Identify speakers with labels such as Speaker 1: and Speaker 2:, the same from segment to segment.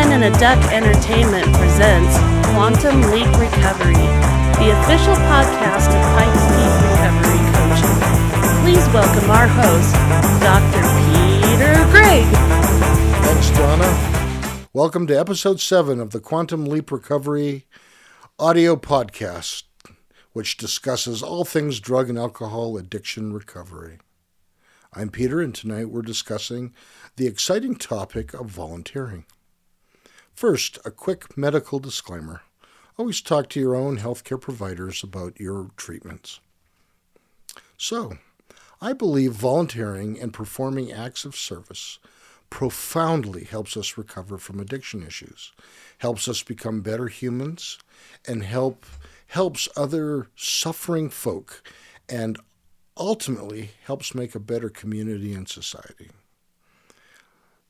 Speaker 1: Duck Entertainment presents Quantum Leap Recovery, the official podcast of Pikes Peak Recovery Coaching. Please welcome our host, Dr. Peter Gregg.
Speaker 2: Thanks, Donna. Welcome to episode 7 of the Quantum Leap Recovery audio podcast, which discusses all things drug and alcohol addiction recovery. I'm Peter, and tonight we're discussing the exciting topic of volunteering. First, a quick medical disclaimer. Always talk to your own healthcare providers about your treatments. So, I believe volunteering and performing acts of service profoundly helps us recover from addiction issues, helps us become better humans, and help helps other suffering folk and ultimately helps make a better community and society.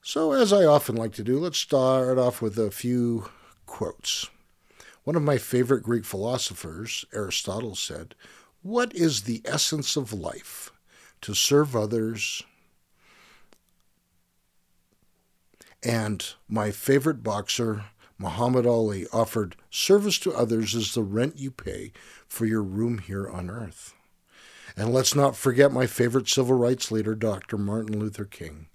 Speaker 2: So, as I often like to do, let's start off with a few quotes. One of my favorite Greek philosophers, Aristotle, said, What is the essence of life? To serve others. And my favorite boxer, Muhammad Ali, offered service to others is the rent you pay for your room here on earth. And let's not forget my favorite civil rights leader, Dr. Martin Luther King.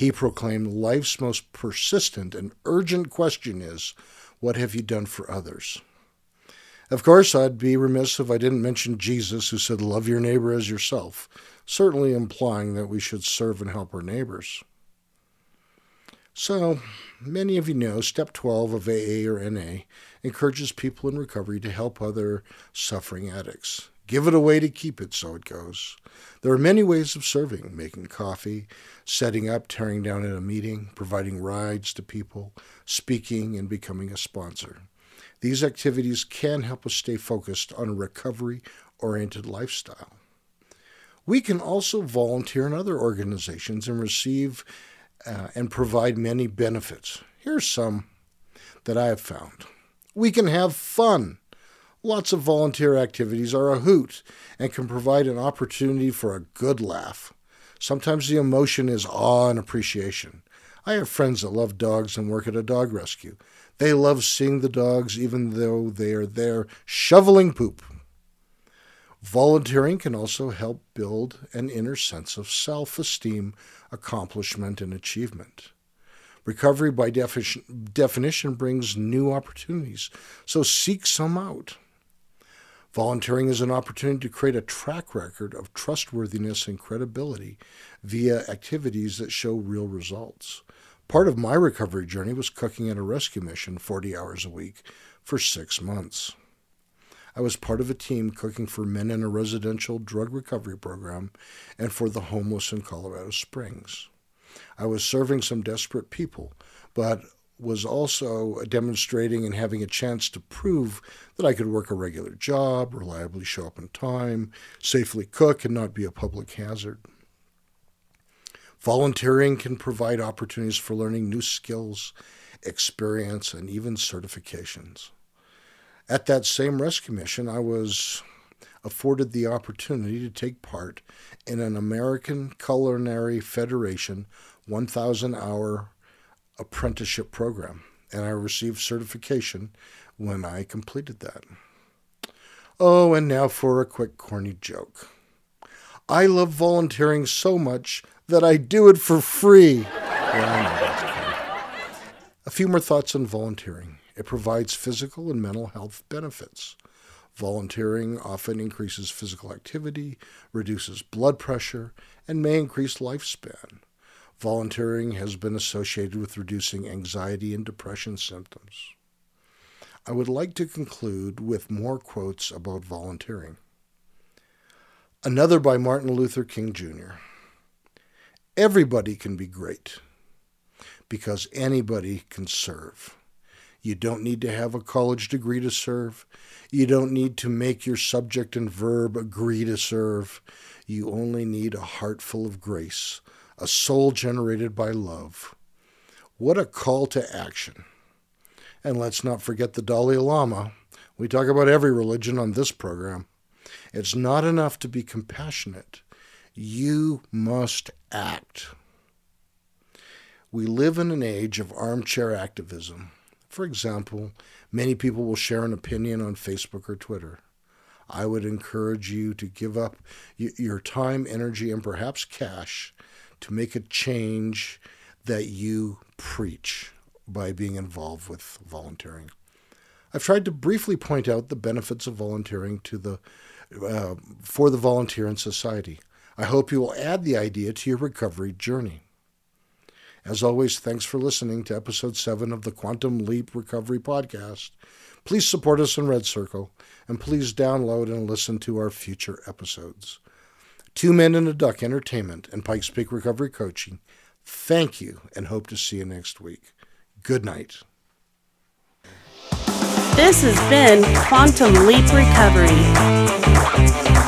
Speaker 2: He proclaimed life's most persistent and urgent question is, What have you done for others? Of course, I'd be remiss if I didn't mention Jesus, who said, Love your neighbor as yourself, certainly implying that we should serve and help our neighbors. So, many of you know Step 12 of AA or NA encourages people in recovery to help other suffering addicts. Give it away to keep it, so it goes. There are many ways of serving making coffee, setting up, tearing down at a meeting, providing rides to people, speaking, and becoming a sponsor. These activities can help us stay focused on a recovery oriented lifestyle. We can also volunteer in other organizations and receive uh, and provide many benefits. Here's some that I have found. We can have fun. Lots of volunteer activities are a hoot and can provide an opportunity for a good laugh. Sometimes the emotion is awe and appreciation. I have friends that love dogs and work at a dog rescue. They love seeing the dogs even though they are there shoveling poop. Volunteering can also help build an inner sense of self esteem, accomplishment, and achievement. Recovery, by defi- definition, brings new opportunities, so seek some out. Volunteering is an opportunity to create a track record of trustworthiness and credibility via activities that show real results. Part of my recovery journey was cooking at a rescue mission 40 hours a week for six months. I was part of a team cooking for men in a residential drug recovery program and for the homeless in Colorado Springs. I was serving some desperate people, but was also demonstrating and having a chance to prove that I could work a regular job, reliably show up on time, safely cook, and not be a public hazard. Volunteering can provide opportunities for learning new skills, experience, and even certifications. At that same rescue mission, I was afforded the opportunity to take part in an American Culinary Federation 1,000 hour apprenticeship program, and I received certification when I completed that. Oh, and now for a quick corny joke. I love volunteering so much that I do it for free. a few more thoughts on volunteering. It provides physical and mental health benefits. Volunteering often increases physical activity, reduces blood pressure, and may increase lifespan. Volunteering has been associated with reducing anxiety and depression symptoms. I would like to conclude with more quotes about volunteering. Another by Martin Luther King Jr. Everybody can be great because anybody can serve. You don't need to have a college degree to serve. You don't need to make your subject and verb agree to serve. You only need a heart full of grace a soul generated by love. What a call to action. And let's not forget the Dalai Lama. We talk about every religion on this program. It's not enough to be compassionate. You must act. We live in an age of armchair activism. For example, many people will share an opinion on Facebook or Twitter. I would encourage you to give up your time, energy, and perhaps cash to make a change that you preach by being involved with volunteering. I've tried to briefly point out the benefits of volunteering to the uh, for the volunteer in society. I hope you will add the idea to your recovery journey. As always, thanks for listening to episode 7 of the Quantum Leap Recovery Podcast. Please support us in Red Circle, and please download and listen to our future episodes. Two Men and a Duck Entertainment and Pikes Peak Recovery Coaching, thank you and hope to see you next week. Good night.
Speaker 1: This has been Quantum Leap Recovery.